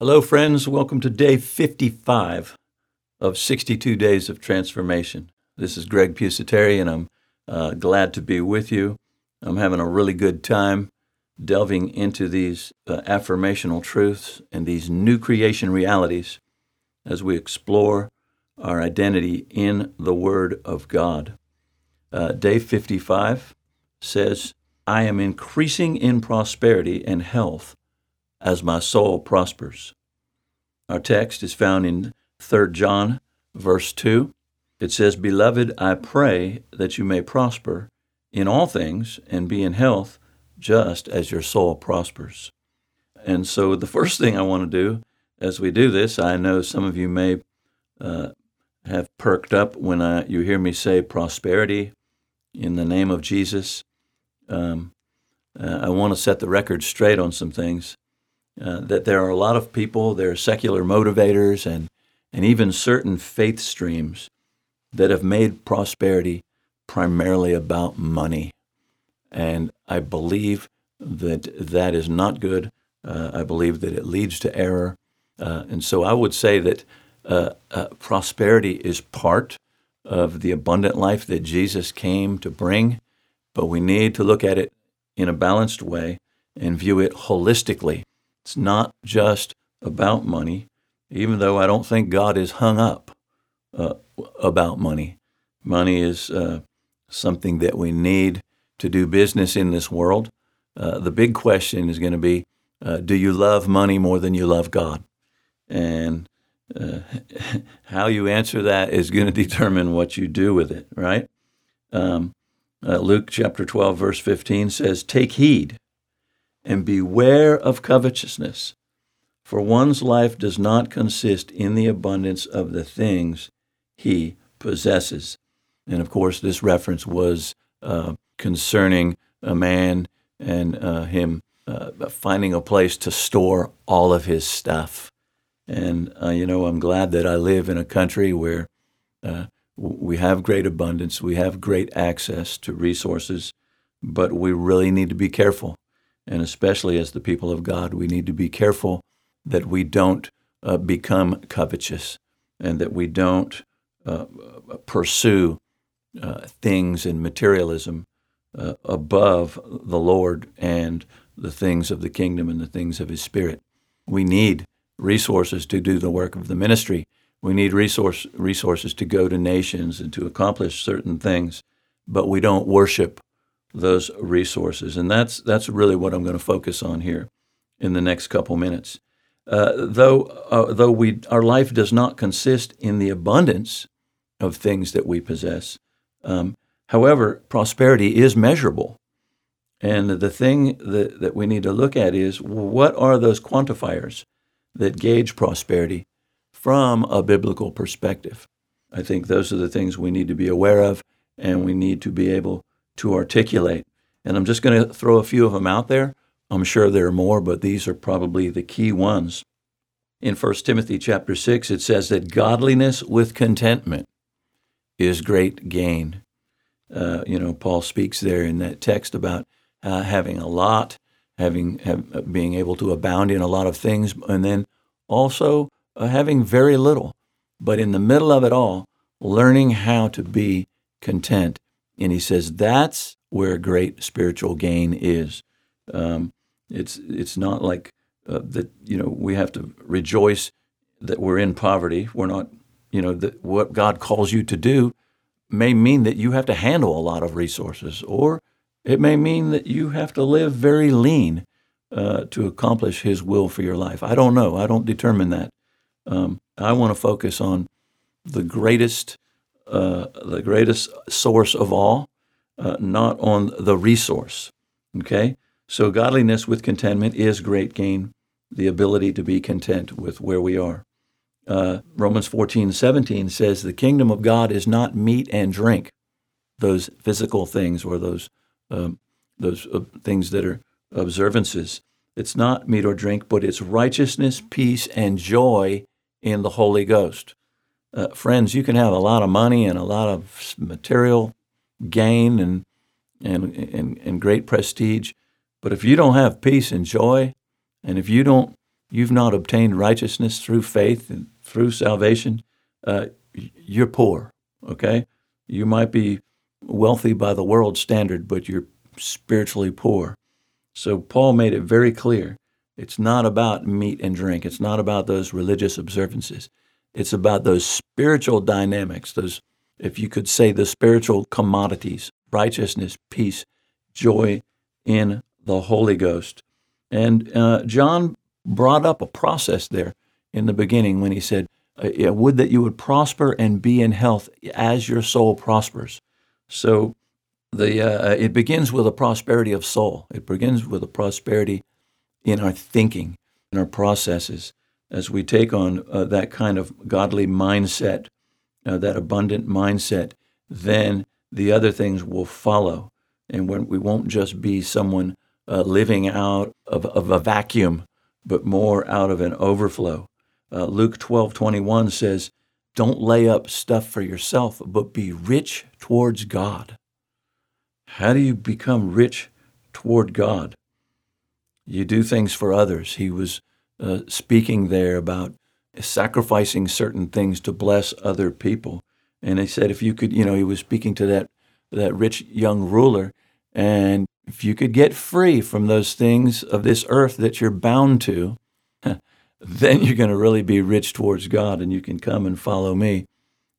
Hello, friends. Welcome to day 55 of 62 Days of Transformation. This is Greg Pusateri, and I'm uh, glad to be with you. I'm having a really good time delving into these uh, affirmational truths and these new creation realities as we explore our identity in the Word of God. Uh, day 55 says, I am increasing in prosperity and health as my soul prospers. Our text is found in 3 John, verse 2. It says, Beloved, I pray that you may prosper in all things and be in health just as your soul prospers. And so, the first thing I want to do as we do this, I know some of you may uh, have perked up when I, you hear me say prosperity in the name of Jesus. Um, uh, I want to set the record straight on some things. Uh, that there are a lot of people, there are secular motivators and, and even certain faith streams that have made prosperity primarily about money. And I believe that that is not good. Uh, I believe that it leads to error. Uh, and so I would say that uh, uh, prosperity is part of the abundant life that Jesus came to bring, but we need to look at it in a balanced way and view it holistically it's not just about money, even though I don't think God is hung up uh, about money. Money is uh, something that we need to do business in this world. Uh, the big question is going to be uh, do you love money more than you love God? And uh, how you answer that is going to determine what you do with it, right? Um, uh, Luke chapter 12, verse 15 says, Take heed and beware of covetousness, for one's life does not consist in the abundance of the things he possesses. And of course, this reference was uh, concerning a man and uh, him uh, finding a place to store all of his stuff. And, uh, you know, I'm glad that I live in a country where uh, we have great abundance, we have great access to resources, but we really need to be careful and especially as the people of God, we need to be careful that we don't uh, become covetous and that we don't uh, pursue uh, things in materialism uh, above the Lord and the things of the kingdom and the things of His Spirit. We need resources to do the work of the ministry. We need resource, resources to go to nations and to accomplish certain things, but we don't worship those resources. And that's, that's really what I'm going to focus on here in the next couple minutes. Uh, though uh, though we, our life does not consist in the abundance of things that we possess, um, however, prosperity is measurable. And the thing that, that we need to look at is what are those quantifiers that gauge prosperity from a biblical perspective? I think those are the things we need to be aware of, and we need to be able to articulate. And I'm just going to throw a few of them out there. I'm sure there are more, but these are probably the key ones. In 1 Timothy chapter 6, it says that godliness with contentment is great gain. Uh, you know, Paul speaks there in that text about uh, having a lot, having have, uh, being able to abound in a lot of things, and then also uh, having very little. But in the middle of it all, learning how to be content and he says that's where great spiritual gain is. Um, it's it's not like uh, that. You know, we have to rejoice that we're in poverty. We're not. You know, that what God calls you to do may mean that you have to handle a lot of resources, or it may mean that you have to live very lean uh, to accomplish His will for your life. I don't know. I don't determine that. Um, I want to focus on the greatest uh, the greatest source of all, uh, not on the resource. Okay? So, godliness with contentment is great gain, the ability to be content with where we are. Uh, Romans 14, 17 says, The kingdom of God is not meat and drink, those physical things or those, um, those uh, things that are observances. It's not meat or drink, but it's righteousness, peace, and joy in the Holy Ghost uh, friends, you can have a lot of money and a lot of material gain and, and, and, and great prestige, but if you don't have peace and joy, and if you don't you've not obtained righteousness through faith and through salvation, uh, you're poor. Okay, you might be wealthy by the world standard, but you're spiritually poor. So Paul made it very clear. It's not about meat and drink. It's not about those religious observances. It's about those spiritual dynamics, those, if you could say, the spiritual commodities righteousness, peace, joy in the Holy Ghost. And uh, John brought up a process there in the beginning when he said, uh, Would that you would prosper and be in health as your soul prospers. So the, uh, it begins with a prosperity of soul, it begins with a prosperity in our thinking, in our processes. As we take on uh, that kind of godly mindset, uh, that abundant mindset, then the other things will follow. And when we won't just be someone uh, living out of, of a vacuum, but more out of an overflow. Uh, Luke 12 21 says, Don't lay up stuff for yourself, but be rich towards God. How do you become rich toward God? You do things for others. He was uh, speaking there about sacrificing certain things to bless other people. And he said, if you could, you know, he was speaking to that that rich young ruler, and if you could get free from those things of this earth that you're bound to, then you're going to really be rich towards God, and you can come and follow me.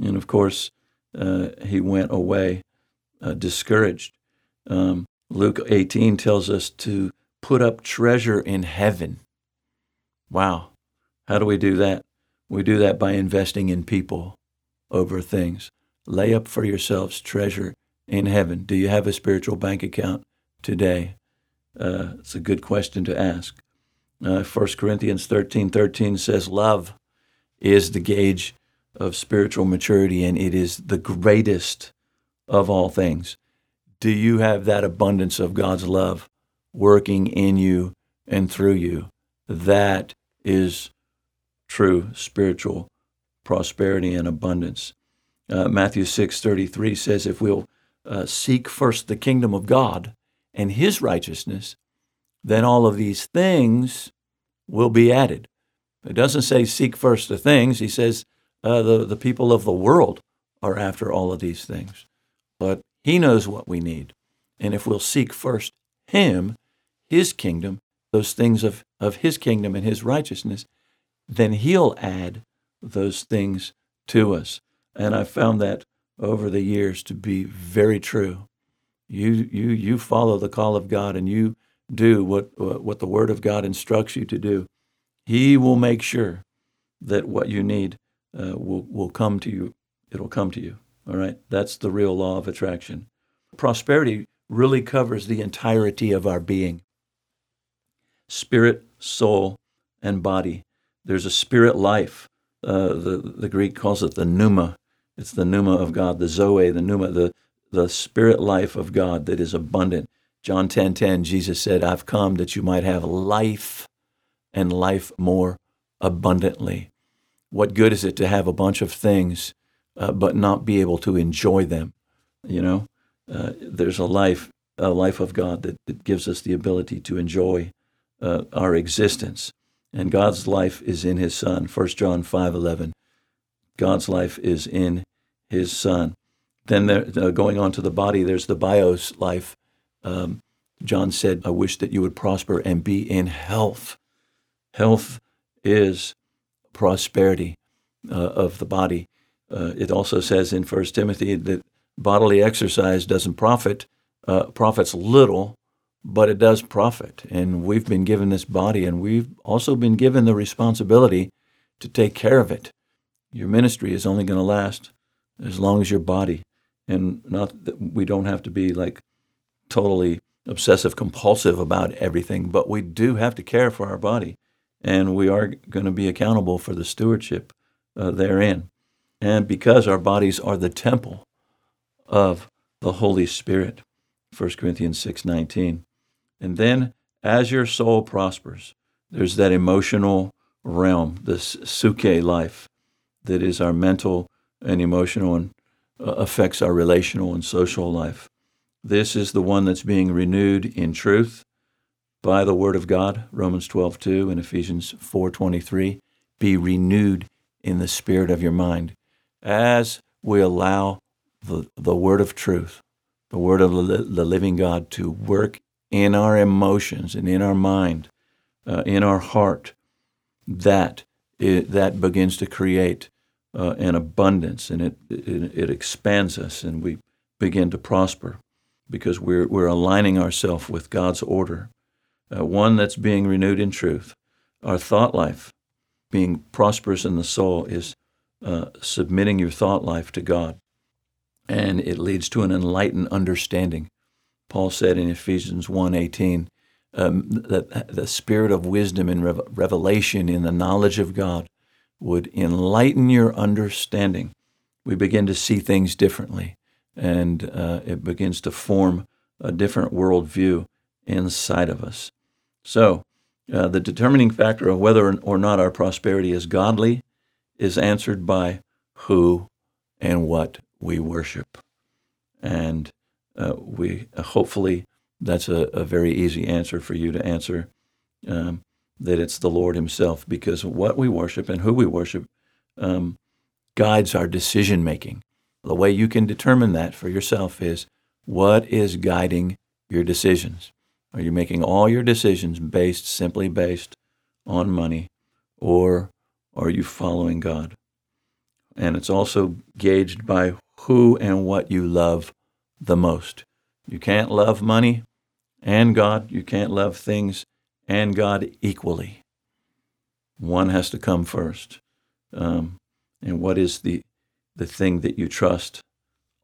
And of course, uh, he went away uh, discouraged. Um, Luke 18 tells us to put up treasure in heaven. Wow. How do we do that? We do that by investing in people over things. Lay up for yourselves treasure in heaven. Do you have a spiritual bank account today? Uh, it's a good question to ask. Uh, 1 Corinthians 13 13 says, Love is the gauge of spiritual maturity, and it is the greatest of all things. Do you have that abundance of God's love working in you and through you? That is true spiritual prosperity and abundance. Uh, Matthew 6:33 says if we'll uh, seek first the kingdom of God and his righteousness, then all of these things will be added. It doesn't say seek first the things. He says uh, the, the people of the world are after all of these things. But he knows what we need. And if we'll seek first him, his kingdom, those things of, of his kingdom and his righteousness, then he'll add those things to us. And I found that over the years to be very true. You you you follow the call of God and you do what what the Word of God instructs you to do. He will make sure that what you need uh, will will come to you. It'll come to you. All right. That's the real law of attraction. Prosperity really covers the entirety of our being. Spirit, soul, and body. There's a spirit life. Uh, the the Greek calls it the pneuma it's the pneuma of God, the zoe, the pneuma, the, the spirit life of God that is abundant. John 10:10, 10, 10, Jesus said, I've come that you might have life and life more abundantly. What good is it to have a bunch of things uh, but not be able to enjoy them? You know, uh, there's a life, a life of God that, that gives us the ability to enjoy uh, our existence. And God's life is in His Son. 1 John 5:11. God's life is in his son. Then there, uh, going on to the body, there's the bios life. Um, John said, I wish that you would prosper and be in health. Health is prosperity uh, of the body. Uh, it also says in 1 Timothy that bodily exercise doesn't profit, uh, profits little, but it does profit. And we've been given this body, and we've also been given the responsibility to take care of it. Your ministry is only going to last as long as your body, and not that we don't have to be like totally obsessive compulsive about everything, but we do have to care for our body, and we are going to be accountable for the stewardship uh, therein. And because our bodies are the temple of the Holy Spirit, 1 Corinthians 6:19. And then as your soul prospers, there's that emotional realm, this psuche life that is our mental and emotional and uh, affects our relational and social life. This is the one that's being renewed in truth by the word of God, Romans 12:2 and Ephesians 4:23, be renewed in the spirit of your mind as we allow the, the word of truth, the word of the, the living God to work in our emotions and in our mind, uh, in our heart, that it, that begins to create uh, an abundance and it, it, it expands us and we begin to prosper because we're, we're aligning ourselves with God's order, uh, one that's being renewed in truth. Our thought life, being prosperous in the soul, is uh, submitting your thought life to God, and it leads to an enlightened understanding. Paul said in Ephesians 1:18 um, that the spirit of wisdom and revelation in the knowledge of God would enlighten your understanding. We begin to see things differently and uh, it begins to form a different worldview inside of us. So, uh, the determining factor of whether or not our prosperity is godly is answered by who and what we worship. And uh, we uh, hopefully that's a, a, very easy answer for you to answer um, that it's the Lord Himself, because what we worship and who we worship um, guides our decision making. The way you can determine that for yourself is what is guiding your decisions? Are you making all your decisions based simply based on money or are you following God? And it's also gauged by who and what you love the most. You can't love money and God. You can't love things and God equally. One has to come first. Um, and what is the the thing that you trust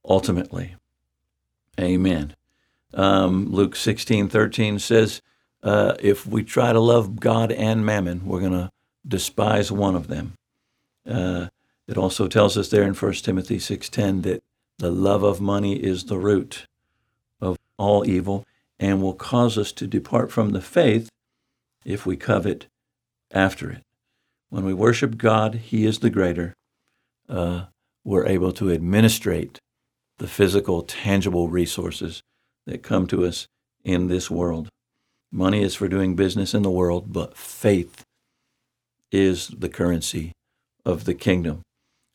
ultimately. Amen. Um, Luke 16, 13 says, uh, if we try to love God and mammon, we're going to despise one of them. Uh, it also tells us there in 1 Timothy 6.10 that the love of money is the root of all evil and will cause us to depart from the faith if we covet after it. When we worship God, He is the greater. Uh, we're able to administrate the physical, tangible resources that come to us in this world. Money is for doing business in the world, but faith is the currency of the kingdom.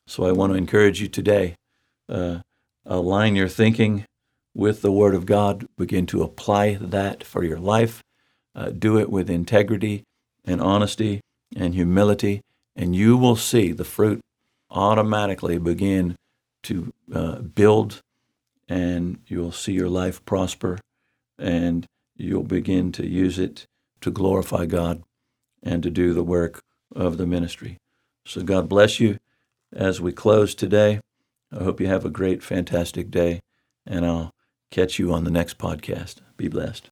So I want to encourage you today uh, align your thinking with the Word of God, begin to apply that for your life. Uh, do it with integrity and honesty and humility, and you will see the fruit automatically begin to uh, build and you'll see your life prosper and you'll begin to use it to glorify God and to do the work of the ministry. So God bless you as we close today. I hope you have a great, fantastic day, and I'll catch you on the next podcast. Be blessed.